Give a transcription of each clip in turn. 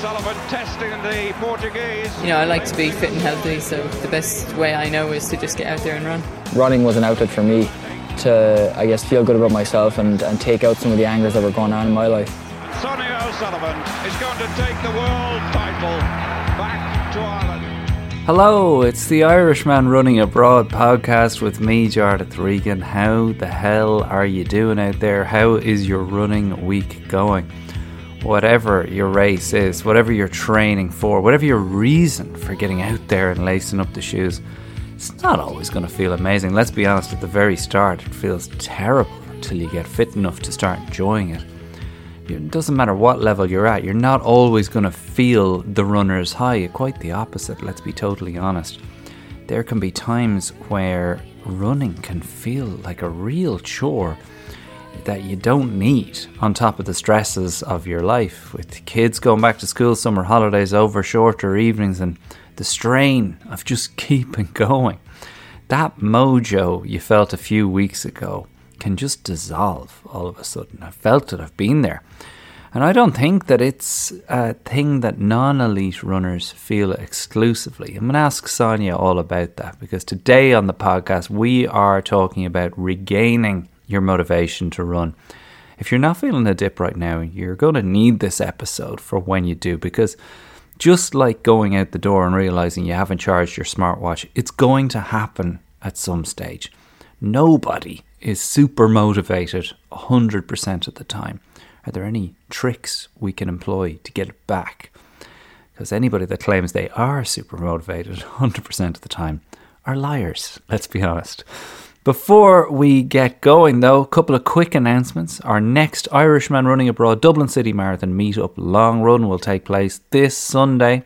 O'Sullivan testing the Portuguese. You know, I like to be fit and healthy, so the best way I know is to just get out there and run. Running was an outlet for me to, I guess, feel good about myself and, and take out some of the angers that were going on in my life. Sonia O'Sullivan is going to take the world title back to Ireland. Hello, it's the Irishman Running Abroad podcast with me, Jarlath Regan. How the hell are you doing out there? How is your running week going? Whatever your race is, whatever you're training for, whatever your reason for getting out there and lacing up the shoes, it's not always going to feel amazing. Let's be honest, at the very start, it feels terrible until you get fit enough to start enjoying it. It doesn't matter what level you're at, you're not always going to feel the runner's high. Quite the opposite, let's be totally honest. There can be times where running can feel like a real chore that you don't need on top of the stresses of your life with kids going back to school, summer holidays over, shorter evenings, and the strain of just keeping going. That mojo you felt a few weeks ago can just dissolve all of a sudden. I've felt it, I've been there. And I don't think that it's a thing that non elite runners feel exclusively. I'm going to ask Sonia all about that because today on the podcast we are talking about regaining your motivation to run. If you're not feeling a dip right now, you're going to need this episode for when you do because just like going out the door and realizing you haven't charged your smartwatch, it's going to happen at some stage. Nobody is super motivated 100% of the time. Are there any tricks we can employ to get it back? Because anybody that claims they are super motivated 100% of the time are liars, let's be honest. Before we get going, though, a couple of quick announcements. Our next Irishman Running Abroad Dublin City Marathon meetup long run will take place this Sunday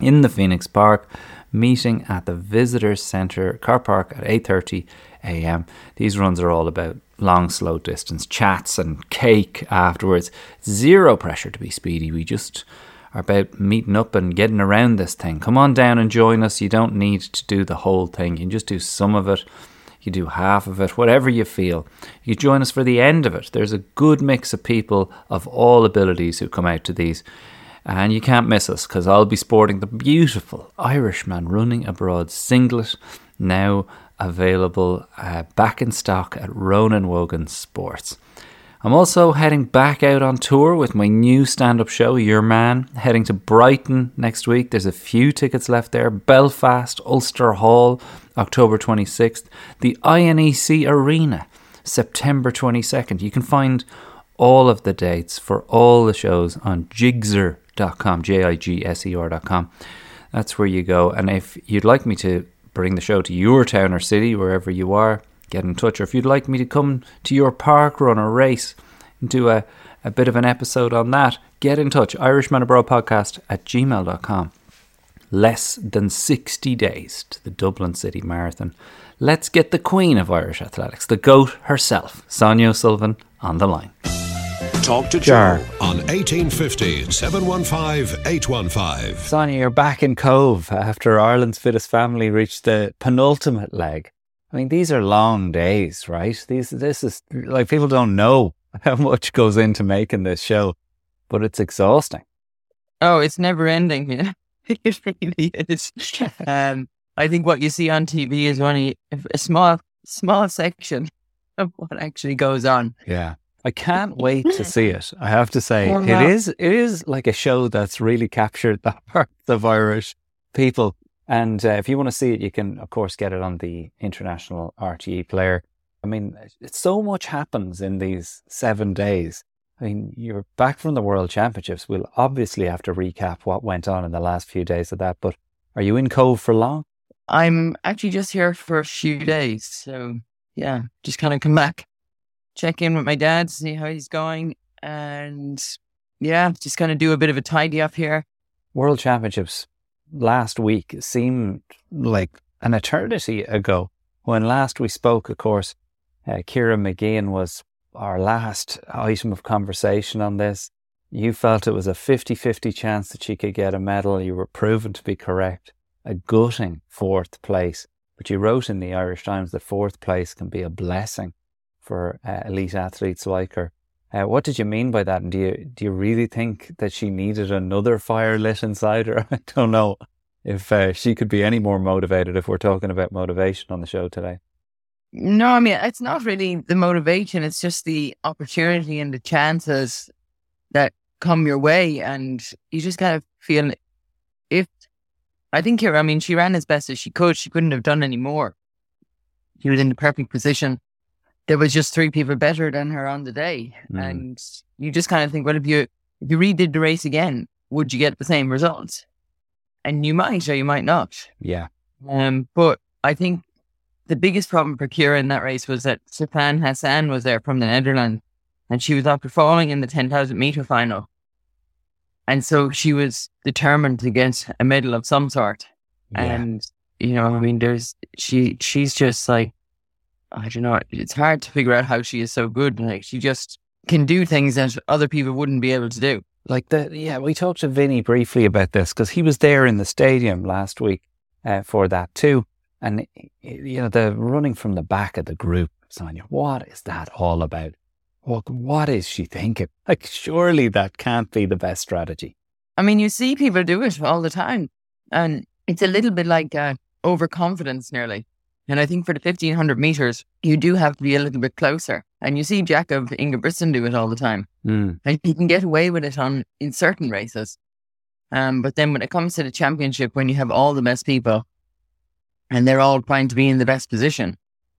in the Phoenix Park, meeting at the Visitors Centre car park at 8:30 a.m. These runs are all about long, slow distance chats and cake afterwards. Zero pressure to be speedy. We just are about meeting up and getting around this thing. Come on down and join us. You don't need to do the whole thing. You can just do some of it you do half of it, whatever you feel. You join us for the end of it. There's a good mix of people of all abilities who come out to these. And you can't miss us because I'll be sporting the beautiful Irishman running abroad singlet now available uh, back in stock at Ronan Wogan Sports. I'm also heading back out on tour with my new stand up show, Your Man, heading to Brighton next week. There's a few tickets left there. Belfast, Ulster Hall, October 26th. The INEC Arena, September 22nd. You can find all of the dates for all the shows on jigser.com, J I G S E R.com. That's where you go. And if you'd like me to bring the show to your town or city, wherever you are, get in touch. Or if you'd like me to come to your park run or race and do a, a bit of an episode on that, get in touch. Irishman Abroad Podcast at gmail.com. Less than 60 days to the Dublin City Marathon. Let's get the queen of Irish athletics, the GOAT herself, Sonia O'Sullivan, on the line. Talk to Jar. Joe on 1850 715 815. Sonia, you're back in Cobh after Ireland's fittest family reached the penultimate leg. I mean, these are long days, right? These, this is like people don't know how much goes into making this show, but it's exhausting. Oh, it's never ending. Yeah, it really is. um, I think what you see on TV is only a small, small section of what actually goes on. Yeah. I can't wait to see it. I have to say, Oh, it is it is like a show that's really captured the hearts of Irish people. And uh, if you want to see it, you can, of course, get it on the international RTE player. I mean, so much happens in these seven days. I mean, you're back from the World Championships. We'll obviously have to recap what went on in the last few days of that. But are you in Cobh for long? I'm actually just here for a few days. So, yeah, just kind of come back, check in with my dad, see how he's going. And yeah, just kind of do a bit of a tidy up here. World Championships last week seemed like an eternity ago. When last we spoke, of course, uh, Ciara Mageean was our last item of conversation on this. You felt it was a 50 50 chance that she could get a medal. You were proven to be correct. A gutting fourth place. But you wrote in the Irish Times that fourth place can be a blessing for uh, elite athletes like her. Uh, what did you mean by that? And do you do you really think that she needed another fire lit inside her? I don't know if uh, she could be any more motivated if we're talking about motivation on the show today. No, I mean, it's not really the motivation. It's just the opportunity and the chances that come your way. And you just kind of feel if I think here, I mean, she ran as best as she could. She couldn't have done any more. She was in the perfect position. There was just three people better than her on the day. Mm. And you just kind of think, well, if you, if you redid the race again, would you get the same results? And you might or you might not. Yeah. Um, but I think the biggest problem for Ciara in that race was that Sifan Hassan was there from the Netherlands and she was after falling in the 10,000 meter final. And so she was determined to get a medal of some sort. Yeah. And, you know, I mean, there's, she, she's just like, I don't know, it's hard to figure out how she is so good. Like, she just can do things that other people wouldn't be able to do. Like the yeah, we talked to Vinny briefly about this because he was there in the stadium last week uh, for that too, and you know the running from the back of the group, Sonia. What is that all about? What what is she thinking? Like surely that can't be the best strategy. I mean, you see people do it all the time, and it's a little bit like uh, overconfidence, nearly. And I think for the fifteen hundred meters, you do have to be a little bit closer. And you see Jakob Ingebrigtsen do it all the time, Mm. and he can get away with it on in certain races. Um, but then when it comes to the championship, when you have all the best people, and they're all trying to be in the best position,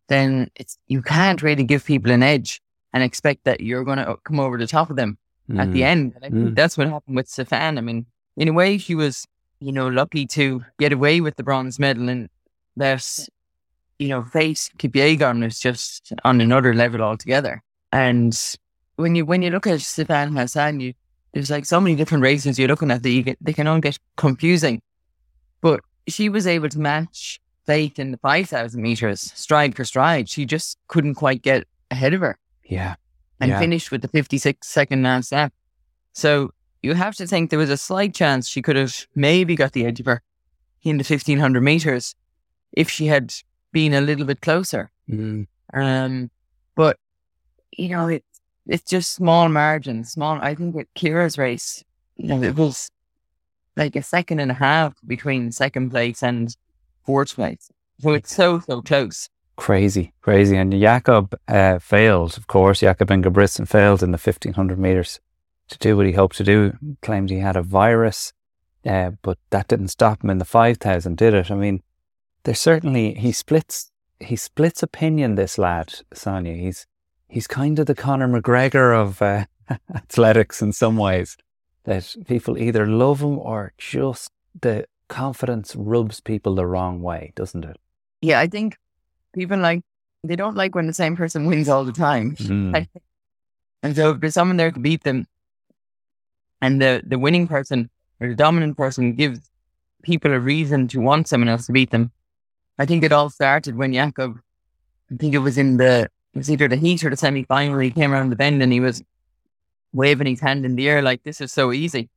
then it's you can't really give people an edge and expect that you're going to come over the top of them at the Mm. end. And I think Mm. that's what happened with Sifan. I mean, in a way, she was, you know, lucky to get away with the bronze medal and that, you know, Faith Kipyegon is just on another level altogether. And when you when you look at Sifan Hassan, you there's like so many different races you're looking at that you get, they can all get confusing. But she was able to match Faith in the 5,000 meters stride for stride. She just couldn't quite get ahead of her Yeah. and Yeah. finished with the 56 second last step. So you have to think there was a slight chance she could have maybe got the edge of her in the 1500 meters if she had been a little bit closer. Mm. Um, but you know, it, it's just small margins, small. I think at Ciara's race, you know, it was like a second and a half between second place and fourth place. So it's so, so close. Crazy, crazy. And Jakob uh, failed, of course. Jakob Ingebrigtsen failed in the 1500 meters to do what he hoped to do. Claimed he had a virus, uh, but that didn't stop him in the 5000, did it? I mean, there's certainly, he splits, he splits opinion, this lad, Sonia. He's, he's kind of the Conor McGregor of uh, athletics in some ways. That people either love him or just the confidence rubs people the wrong way, doesn't it? Yeah, I think people like, they don't like when the same person wins all the time. Mm. And so if there's someone there to beat them, and the, the winning person or the dominant person gives people a reason to want someone else to beat them. I think it all started when Jakob, I think it was in the, it was either the heat or the semi final, he came around the bend and he was waving his hand in the air like, this is so easy.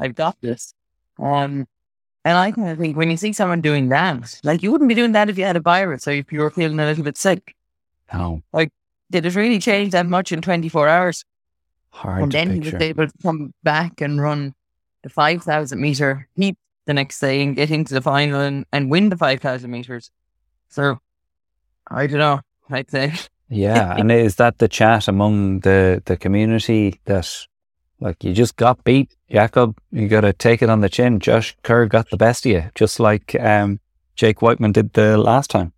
I've got this. Um, and I kind of think when you see someone doing that, like you wouldn't be doing that if you had a virus or if you were feeling a little bit sick. No, Like, Did it really change that much in 24 hours? hard and then he picture. was able to come back and run the 5,000 meter heat the next day and get into the final and, and win the 5,000 meters. So, I don't know. I'd say, Yeah, and is that the chat among the the community that like you just got beat, Jakob? You got to take it on the chin. Josh Kerr got the best of you, just like um, Jake Wightman did the last time.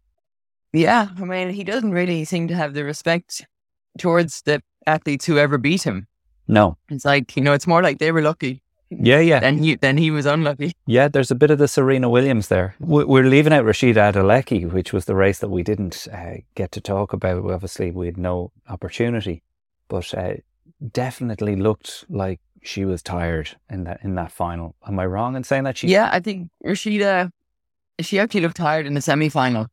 yeah, I mean, he doesn't really seem to have the respect towards the athletes who ever beat him. No, It's like, you know, it's more like they were lucky yeah, yeah, Then he, than he was unlucky. yeah. There's a bit of the Serena Williams there. We- We're leaving out Rashida Adeleke, which was the race that we didn't uh, get to talk about. Obviously, we had no opportunity, but uh, definitely looked like she was tired in that in that final. Am I wrong in saying that? She Yeah, I think Rashida, she actually looked tired in the semi final.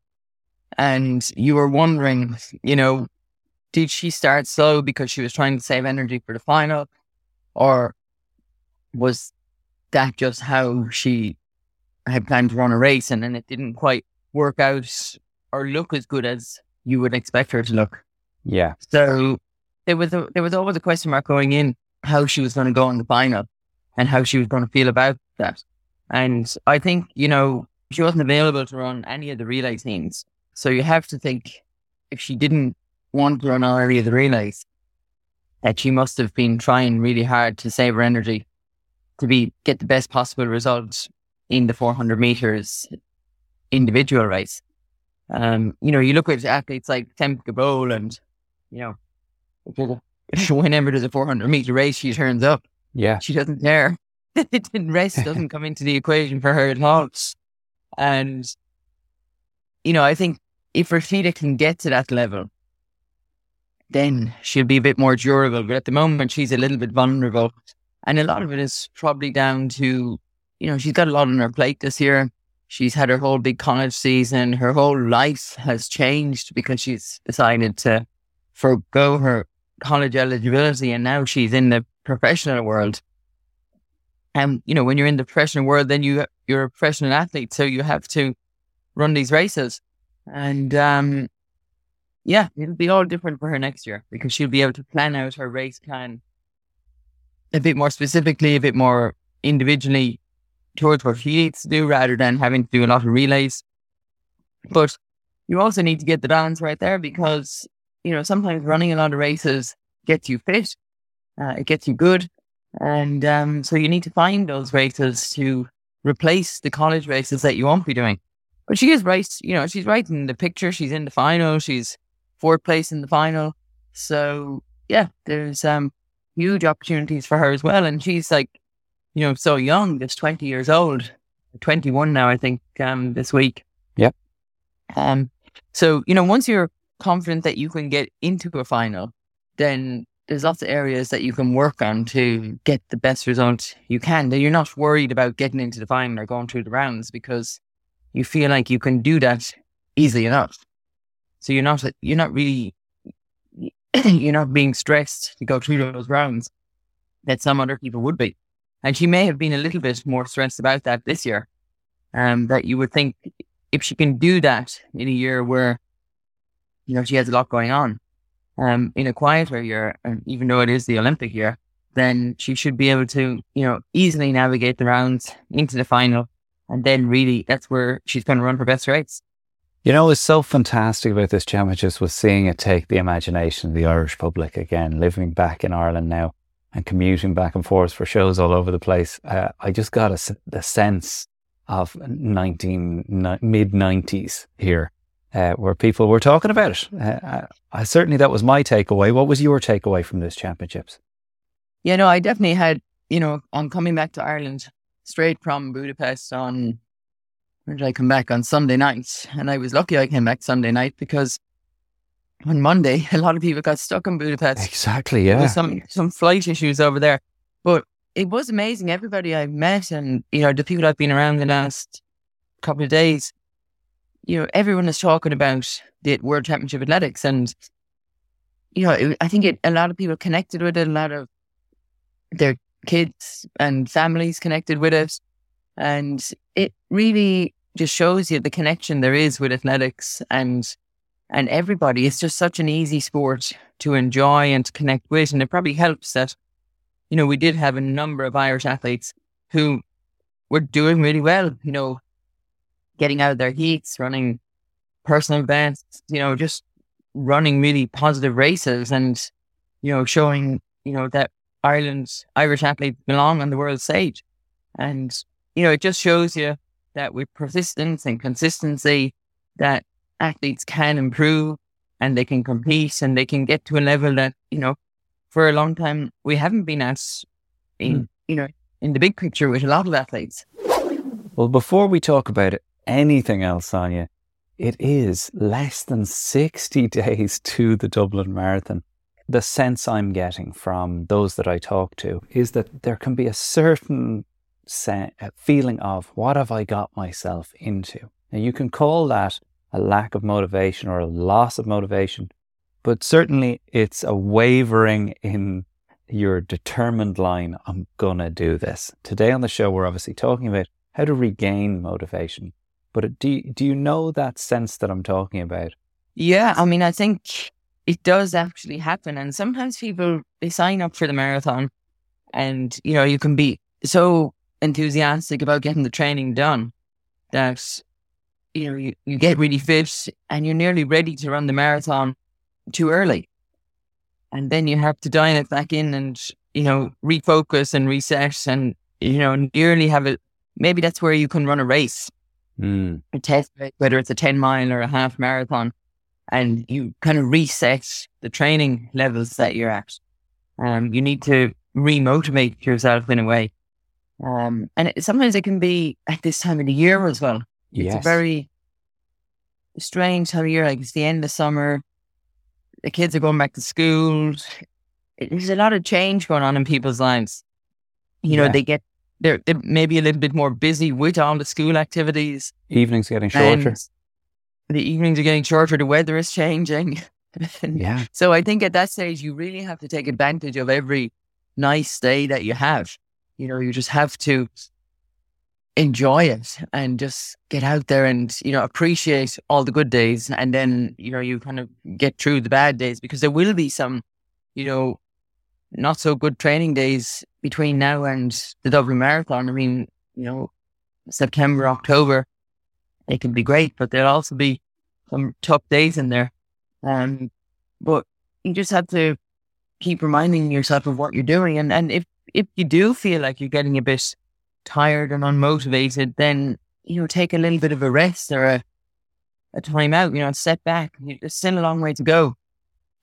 And you were wondering, you know, did she start slow because she was trying to save energy for the final? Or was that just how she had planned to run a race and then it didn't quite work out or look as good as you would expect her to look? yeah. So there was a, there was always a question mark going in how she was going to go in the final and how she was going to feel about that. And I think you know she wasn't available to run any of the relay teams, so you have to think if she didn't want to run any of the relays, that she must have been trying really hard to save her energy to be get the best possible results in the 400 meters individual race. Um, you know, you look at athletes like Femke Bol and, you know, whenever there's a 400 meter race, she turns up. Yeah. She doesn't care. rest doesn't come into the equation for her at all. And, you know, I think if Rashida can get to that level, then she'll be a bit more durable. But at the moment, she's a little bit vulnerable. And a lot of it is probably down to, you know, she's got a lot on her plate this year. She's had her whole big college season. Her whole life has changed because she's decided to forego her college eligibility and now she's in the professional world. And, you know, when you're in the professional world, then you, you're a professional athlete. So you have to run these races. And, um, yeah, it'll be all different for her next year because she'll be able to plan out her race plan a bit more specifically, a bit more individually towards what she needs to do rather than having to do a lot of relays. But you also need to get the balance right there because, you know, sometimes running a lot of races gets you fit, uh, it gets you good. And um, so you need to find those races to replace the college races that you won't be doing. But she is right, you know, she's right in the picture. She's in the final. She's fourth place in the final. So yeah, there's um huge opportunities for her as well. And she's like, you know, so young, just 20 years old, 21 now, I think, um, this week. Yeah. Um, so, you know, once you're confident that you can get into a final, then there's lots of areas that you can work on to get the best result you can. That you're not worried about getting into the final or going through the rounds because you feel like you can do that easily enough. So you're not you're not really you're not being stressed to go through those rounds that some other people would be. And she may have been a little bit more stressed about that this year. Um, that you would think if she can do that in a year where, you know, she has a lot going on, um, in a quieter year, and even though it is the Olympic year, then she should be able to, you know, easily navigate the rounds into the final. And then really that's where she's going to run her best race. You know, what's so fantastic about this championship was seeing it take the imagination of the Irish public again, living back in Ireland now and commuting back and forth for shows all over the place. Uh, I just got a, a sense of 19, mid 90s here, uh, where people were talking about it. Uh, I, certainly that was my takeaway. What was your takeaway from those championships? Yeah, no, I definitely had, you know, on coming back to Ireland straight from Budapest on when did I come back? On Sunday night. And I was lucky I came back Sunday night because on Monday, a lot of people got stuck in Budapest. Exactly, yeah. some, some flight issues over there. But it was amazing. Everybody I met and, you know, the people I've been around the last couple of days, you know, everyone is talking about the World Championship Athletics. And, you know, it, I think it, a lot of people connected with it. A lot of their kids and families connected with it. And it really just shows you the connection there is with athletics and and everybody. It's just such an easy sport to enjoy and to connect with. And it probably helps that, you know, we did have a number of Irish athletes who were doing really well, you know, getting out of their heats, running personal events, you know, just running really positive races and, you know, showing, you know, that Ireland's Irish athletes belong on the world stage. And, you know, it just shows you that with persistence and consistency, that athletes can improve and they can compete and they can get to a level that, you know, for a long time we haven't been at in, mm. you know, in the big picture with a lot of athletes. Well, before we talk about anything else, Sonia, it is less than 60 days to the Dublin Marathon. The sense I'm getting from those that I talk to is that there can be a certain se- feeling of what have I got myself into? Now, you can call that a lack of motivation or a loss of motivation, but certainly it's a wavering in your determined line, I'm to do this. Today on the show, we're obviously talking about how to regain motivation. But do you, do you know that sense that I'm talking about? Yeah, I mean, I think it does actually happen. And sometimes people, they sign up for the marathon and, you know, you can be so enthusiastic about getting the training done that, you know, you, you get really fit and you're nearly ready to run the marathon too early. And then you have to dial it back in and, you know, refocus and reset and, you know, nearly have it. Maybe that's where you can run a race, Mm. a test, whether it's a 10 mile or a half marathon, and you kind of reset the training levels that you're at. Um, you need to remotivate yourself in a way. Um, and it, sometimes it can be at this time of the year as well. Yes. It's a very strange time of year. Like it's the end of summer. The kids are going back to school. It- There's a lot of change going on in people's lives. You know, Yeah. they get they're, they're maybe a little bit more busy with all the school activities. Evenings getting shorter. The evenings are getting shorter. The weather is changing. Yeah. So I think at that stage, you really have to take advantage of every nice day that you have. You know, you just have to enjoy it and just get out there and, you know, appreciate all the good days. And then, you know, you kind of get through the bad days because there will be some, you know, not so good training days between now and the Dublin Marathon. I mean, you know, September, October, it can be great, but there'll also be some tough days in there. Um, but you just have to keep reminding yourself of what you're doing. And, and if, if you do feel like you're getting a bit tired and unmotivated, then, you know, take a little bit of a rest or a, a time out, you know, and step back. There's still a long way to go.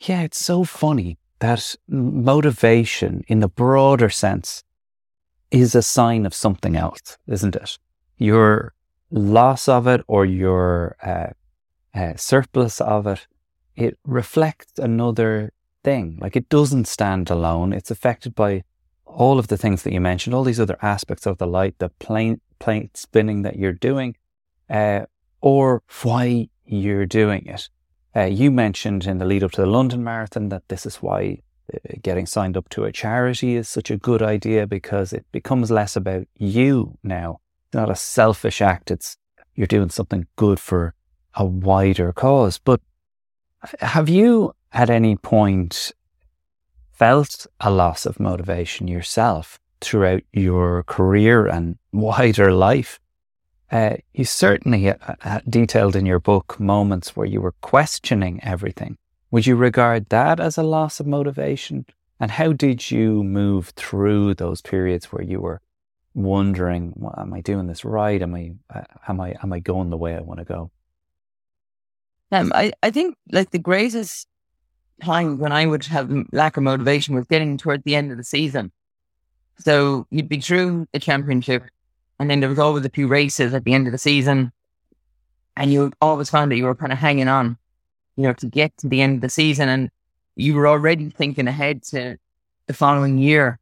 Yeah, it's so funny that motivation in the broader sense is a sign of something else, isn't it? Your loss of it or your uh, uh, surplus of it, it reflects another thing. Like it doesn't stand alone. It's affected by all of the things that you mentioned, all these other aspects of the light, the plane, plane spinning that you're doing, uh, or why you're doing it. Uh, you mentioned in the lead up to the London Marathon that this is why uh, getting signed up to a charity is such a good idea because it becomes less about you now. It's not a selfish act. It's you're doing something good for a wider cause. But have you at any point felt a loss of motivation yourself throughout your career and wider life? Uh, you certainly uh, uh, detailed in your book moments where you were questioning everything. Would you regard that as a loss of motivation? And how did you move through those periods where you were wondering, well, "Am I doing this right? Am I uh, am I am I going the way I want to go?" Um, I, I think like the greatest time when I would have lack of motivation was getting toward the end of the season. So you'd be through the championship, and then there was always a few races at the end of the season, and you always found that you were kind of hanging on, you know, to get to the end of the season, and you were already thinking ahead to the following year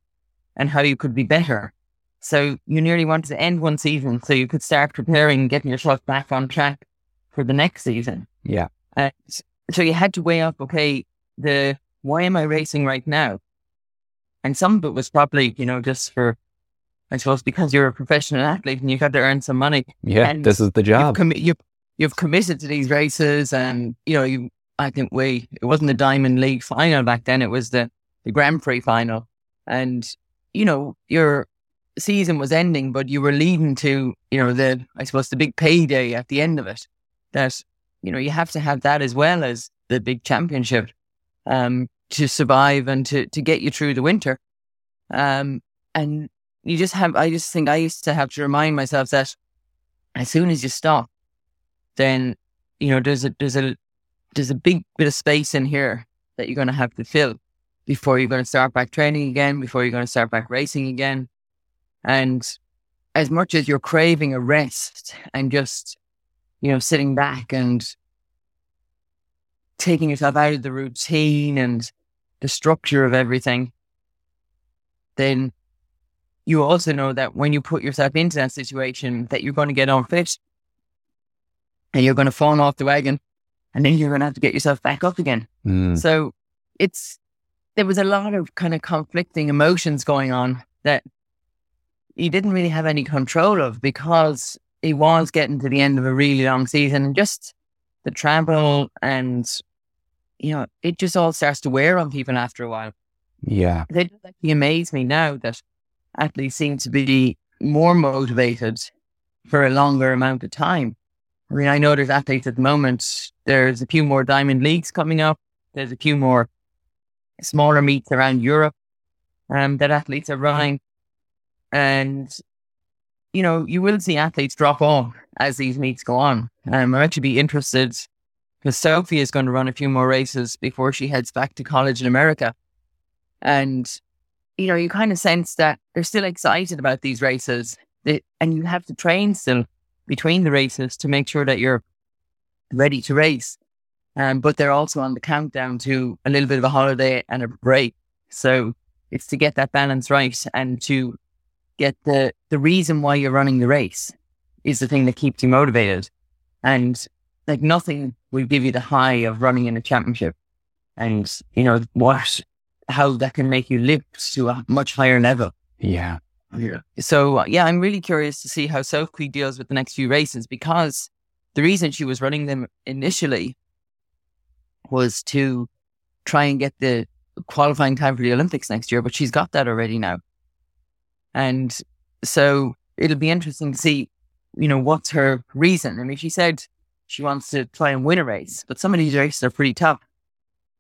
and how you could be better. So you nearly wanted to end one season so you could start preparing, getting yourself back on track for the next season. Yeah, Uh, so you had to weigh up, okay, the why am I racing right now? And some of it was probably, you know, just for, I suppose, because you're a professional athlete and you've got to earn some money. yeah. And this is the You've, job. commi- you've, you've committed to these races, and you know, you. I think we it wasn't the Diamond League final back then; it was the the Grand Prix final, and you know, your season was ending, but you were leading to, you know, the I suppose the big payday at the end of it. That you know you have to have that as well as the big championship um, to survive and to to get you through the winter. Um, and you just have. I just think I used to have to remind myself that as soon as you stop, then you know there's a there's a there's a big bit of space in here that you're going to have to fill before you're going to start back training again, before you're going to start back racing again. And as much as you're craving a rest and just, you know, sitting back and taking yourself out of the routine and the structure of everything, then you also know that when you put yourself into that situation, that you're going to get unfit and you're going to fall off the wagon and then you're going to have to get yourself back up again. Mm, So it's there was a lot of kind of conflicting emotions going on that he didn't really have any control of because he was getting to the end of a really long season and just the travel and you know, it just all starts to wear on people after a while. Yeah. They just actually amaze me now that athletes seem to be more motivated for a longer amount of time. I mean, I know there's athletes at the moment. There's a few more diamond leagues coming up. There's a few more smaller meets around Europe um, that athletes are running. And, you know, you will see athletes drop off as these meets go on. Um, I'm actually be interested because Sophie is going to run a few more races before she heads back to college in America. And, you know, you kind of sense that they're still excited about these races. They, and you have to train still between the races to make sure that you're ready to race. Um, but they're also on the countdown to a little bit of a holiday and a break. So it's to get that balance right and to get the, the reason why you're running the race is the thing that keeps you motivated. And like nothing will give you the high of running in a championship. And, you know, what, how that can make you lift to a much higher level. Yeah. Yeah. So, uh, yeah, I'm really curious to see how Sophie deals with the next few races because the reason she was running them initially was to try and get the qualifying time for the Olympics next year, but she's got that already now. And so it'll be interesting to see, you know, what's her reason. I mean, she said she wants to try and win a race, but some of these races are pretty tough.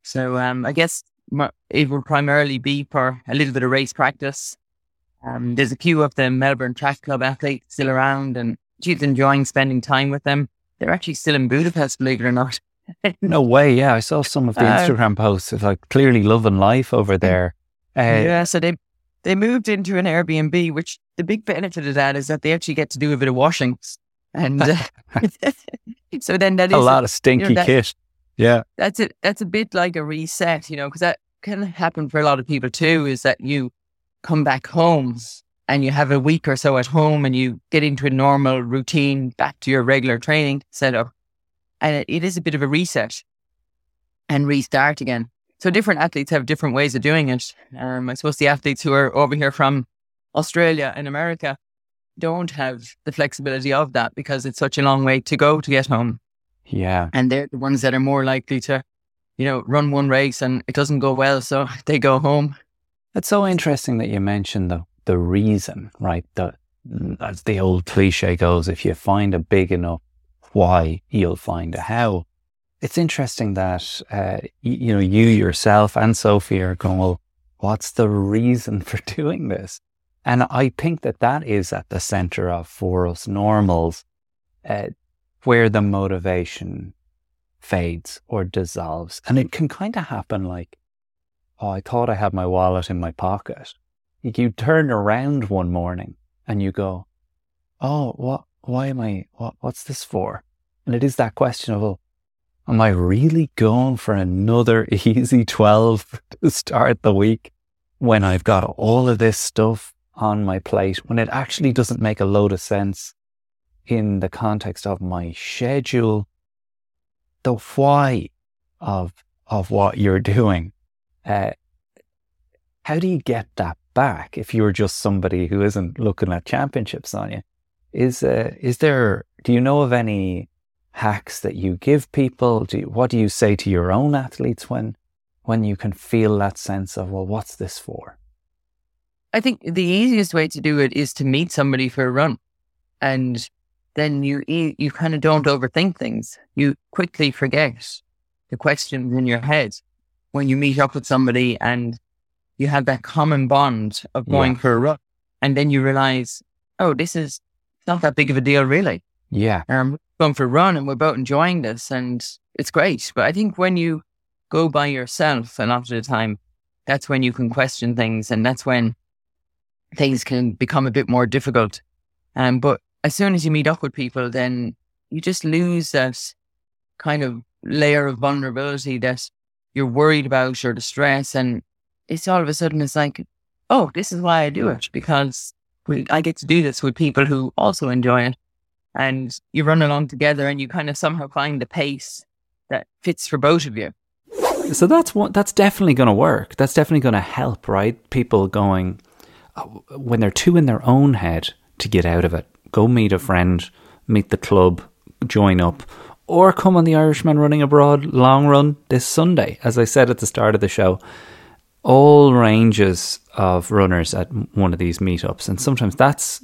So um, I guess it will primarily be for a little bit of race practice. Um, there's a few of the Melbourne Track Club athletes still around, and she's enjoying spending time with them. They're actually still in Budapest, believe it or not. no way. Yeah, I saw some of the uh, Instagram posts of like clearly loving life over there. Uh, yeah, so they they moved into an Airbnb, which the big benefit of that is that they actually get to do a bit of washing, and uh, so then that a is lot of stinky you know, that, kit. Yeah, that's it. That's a bit like a reset, you know, because that can happen for a lot of people too. Is that you come back home and you have a week or so at home and you get into a normal routine back to your regular training setup. And it, it is a bit of a reset and restart again. So different athletes have different ways of doing it. Um, I suppose the athletes who are over here from Australia and America don't have the flexibility of that because it's such a long way to go to get home. Yeah. And they're the ones that are more likely to, you know, run one race and it doesn't go well. So they go home it's so interesting that you mentioned the the reason, right? The as the old cliche goes, if you find a big enough why, you'll find a how. It's interesting that uh, you, you know you yourself and Sophie are going, well, what's the reason for doing this? And I think that that is at the center of for us normals, uh, where the motivation fades or dissolves, and it can kind of happen like oh, I thought I had my wallet in my pocket. You turn around one morning and you go, oh, what, why am I, what, what's this for? And it is that question of, well, am I really going for another easy 12 to start the week when I've got all of this stuff on my plate when it actually doesn't make a load of sense in the context of my schedule, the why of, of what you're doing uh, how do you get that back if you're just somebody who isn't looking at championships on you? Is uh, is there? Do you know of any hacks that you give people? Do you, what do you say to your own athletes when when you can feel that sense of well, what's this for? I think the easiest way to do it is to meet somebody for a run, and then you you kind of don't overthink things. You quickly forget the questions in your head when you meet up with somebody and you have that common bond of going yeah. for a run. And then you realize, oh, this is not that big of a deal, really. Yeah. Um, going for a run and we're both enjoying this and it's great. But I think when you go by yourself a lot of the time, that's when you can question things and that's when things can become a bit more difficult. Um, but as soon as you meet up with people, then you just lose that kind of layer of vulnerability that you're worried about or the stress. And it's all of a sudden, it's like, oh, this is why I do it because I get to do this with people who also enjoy it. And you run along together and you kind of somehow find the pace that fits for both of you. So that's what that's definitely going to work. That's definitely going to help, right? People going oh, when they're too in their own head to get out of it. Go meet a friend, meet the club, join up, or come on the Irishman Running Abroad long run this Sunday. As I said at the start of the show, all ranges of runners at one of these meetups, and sometimes that's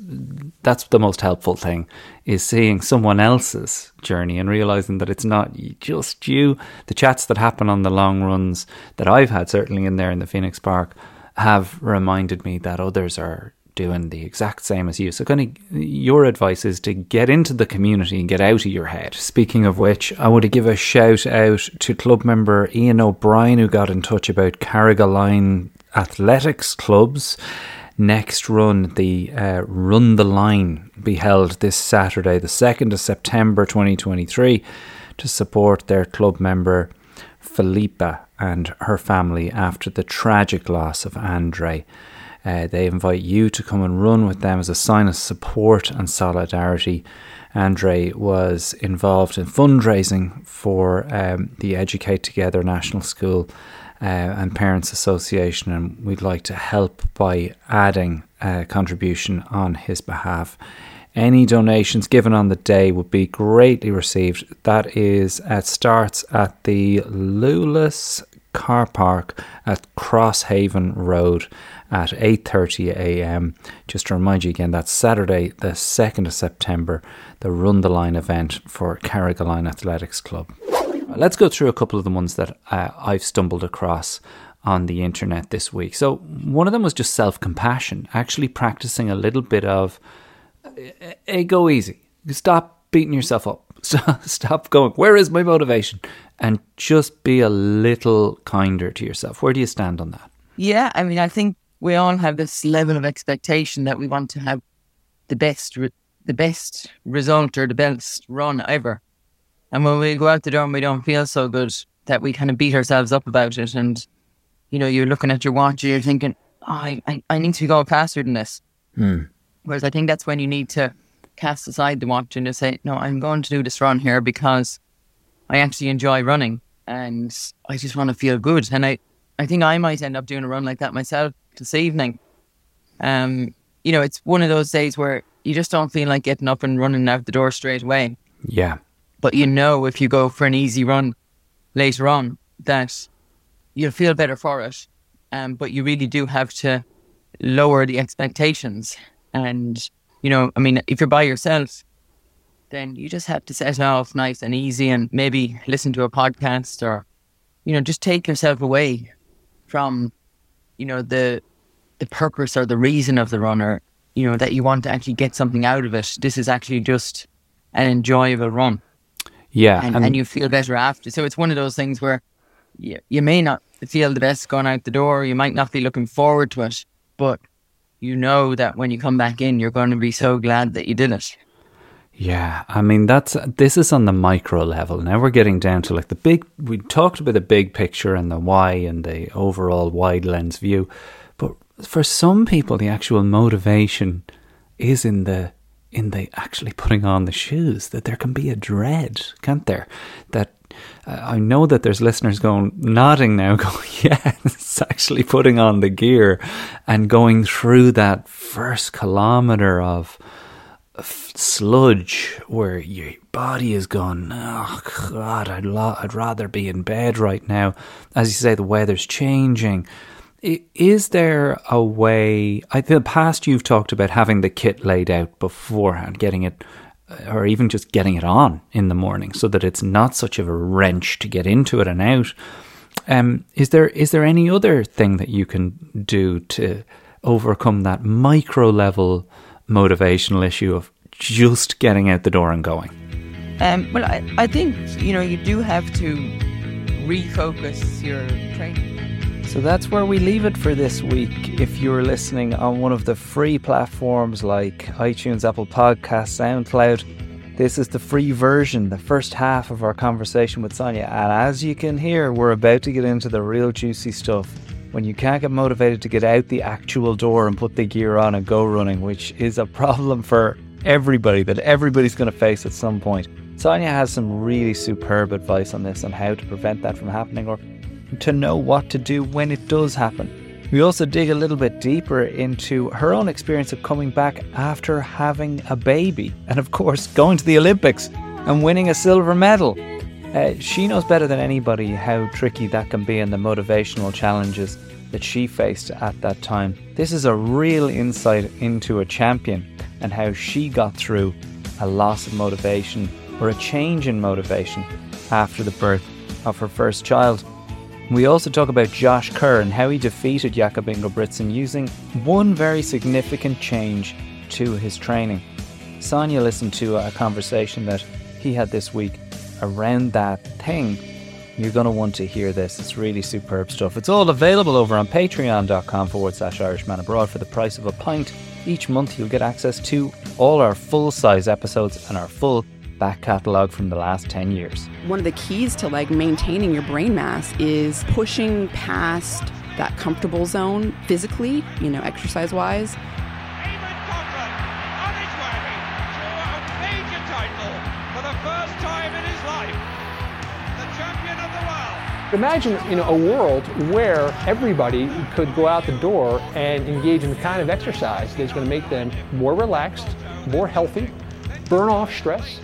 that's the most helpful thing is seeing someone else's journey and realizing that it's not just you. The chats that happen on the long runs that I've had, certainly in there in the Phoenix Park, have reminded me that others are doing the exact same as you. So, kind of, your advice is to get into the community and get out of your head. Speaking of which, I want to give a shout out to club member Ian O'Brien, who got in touch about Carrigaline Athletics Club's next run, the uh, Run the Line, be held this Saturday, the 2nd of September 2023, to support their club member Philippa and her family after the tragic loss of Andre. Uh, they invite you to come and run with them as a sign of support and solidarity. Andre was involved in fundraising for um, the Educate Together National School uh, and Parents Association, and we'd like to help by adding a contribution on his behalf. Any donations given on the day would be greatly received. That is, it starts at the Lulas car park at Crosshaven Road at 8:30 a.m. Just to remind you again, that's Saturday, the 2nd of September, the Run the Line event for Carrigaline Athletics Club. Let's go through a couple of the ones that uh, I've stumbled across on the internet this week. So one of them was just self-compassion, actually practicing a little bit of hey, go easy. Stop beating yourself up. Stop going, where is my motivation? And just be a little kinder to yourself. Where do you stand on that? Yeah, I mean, I think we all have this level of expectation that we want to have the best, re- the best result or the best run ever. And when we go out the door and we don't feel so good, that we kind of beat ourselves up about it. And, you know, you're looking at your watch and you're thinking, oh, I, I, I need to go faster than this. Hmm. Whereas I think that's when you need to cast aside the watch and just say, no, I'm going to do this run here because I actually enjoy running and I just want to feel good. And I, I think I might end up doing a run like that myself this evening. Um, you know, it's one of those days where you just don't feel like getting up and running out the door straight away. Yeah. But you know, if you go for an easy run later on, that you'll feel better for it. Um, but you really do have to lower the expectations. And, you know, I mean, if you're by yourself, then you just have to set off nice and easy and maybe listen to a podcast or, you know, just take yourself away from, you know, the the purpose or the reason of the runner, you know, that you want to actually get something out of it. This is actually just an enjoyable run. Yeah. And, and, you feel better after. So it's one of those things where you, you may not feel the best going out the door. You might not be looking forward to it, but you know that when you come back in, you're going to be so glad that you did it. Yeah, I mean that's this is on the micro level. Now we're getting down to like the big. We talked about the big picture and the why and the overall wide lens view, but for some people, the actual motivation is in the in the actually putting on the shoes. That there can be a dread, can't there? That I know that there's listeners going nodding now, going, yeah, it's actually putting on the gear and going through that first kilometer of sludge where your body is gone. Oh God, I'd lo- I'd rather be in bed right now. As you say, the weather's changing. Is there a way? I the past you've talked about having the kit laid out beforehand, getting it, or even just getting it on in the morning, so that it's not such of a wrench to get into it and out. Um, is there is there any other thing that you can do to overcome that micro level motivational issue of just getting out the door and going? Um, well, I, I think, you know, you do have to refocus your training. So that's where we leave it for this week. If you're listening on one of the free platforms like iTunes, Apple Podcasts, SoundCloud, this is the free version, the first half of our conversation with Sonia. And as you can hear, we're about to get into the real juicy stuff when you can't get motivated to get out the actual door and put the gear on and go running, which is a problem for everybody that everybody's going to face at some point. Sonia has some really superb advice on this on how to prevent that from happening or to know what to do when it does happen. We also dig a little bit deeper into her own experience of coming back after having a baby and, of course, going to the Olympics. and winning a silver medal. Uh, she knows better than anybody how tricky that can be and the motivational challenges that she faced at that time. This is a real insight into a champion and how she got through a loss of motivation or a change in motivation after the birth of her first child. We also talk about Josh Kerr and how he defeated Jakob Ingebrigtsen using one very significant change to his training. Sonia listened to a conversation that he had this week around that thing. You're going to want to hear this. It's really superb stuff. It's all available over on patreon.com forward slash Irishman Abroad for the price of a pint. Each month you'll get access to all our full size episodes and our full back catalogue from the last 10 years. One of the keys to like maintaining your brain mass is pushing past that comfortable zone physically, you know, exercise wise, Eamonn Coghlan on his way to a major title for the first time in his life. The champion of the world. Imagine you know a world where everybody could go out the door and engage in the kind of exercise that's going to make them more relaxed, more healthy, burn off stress,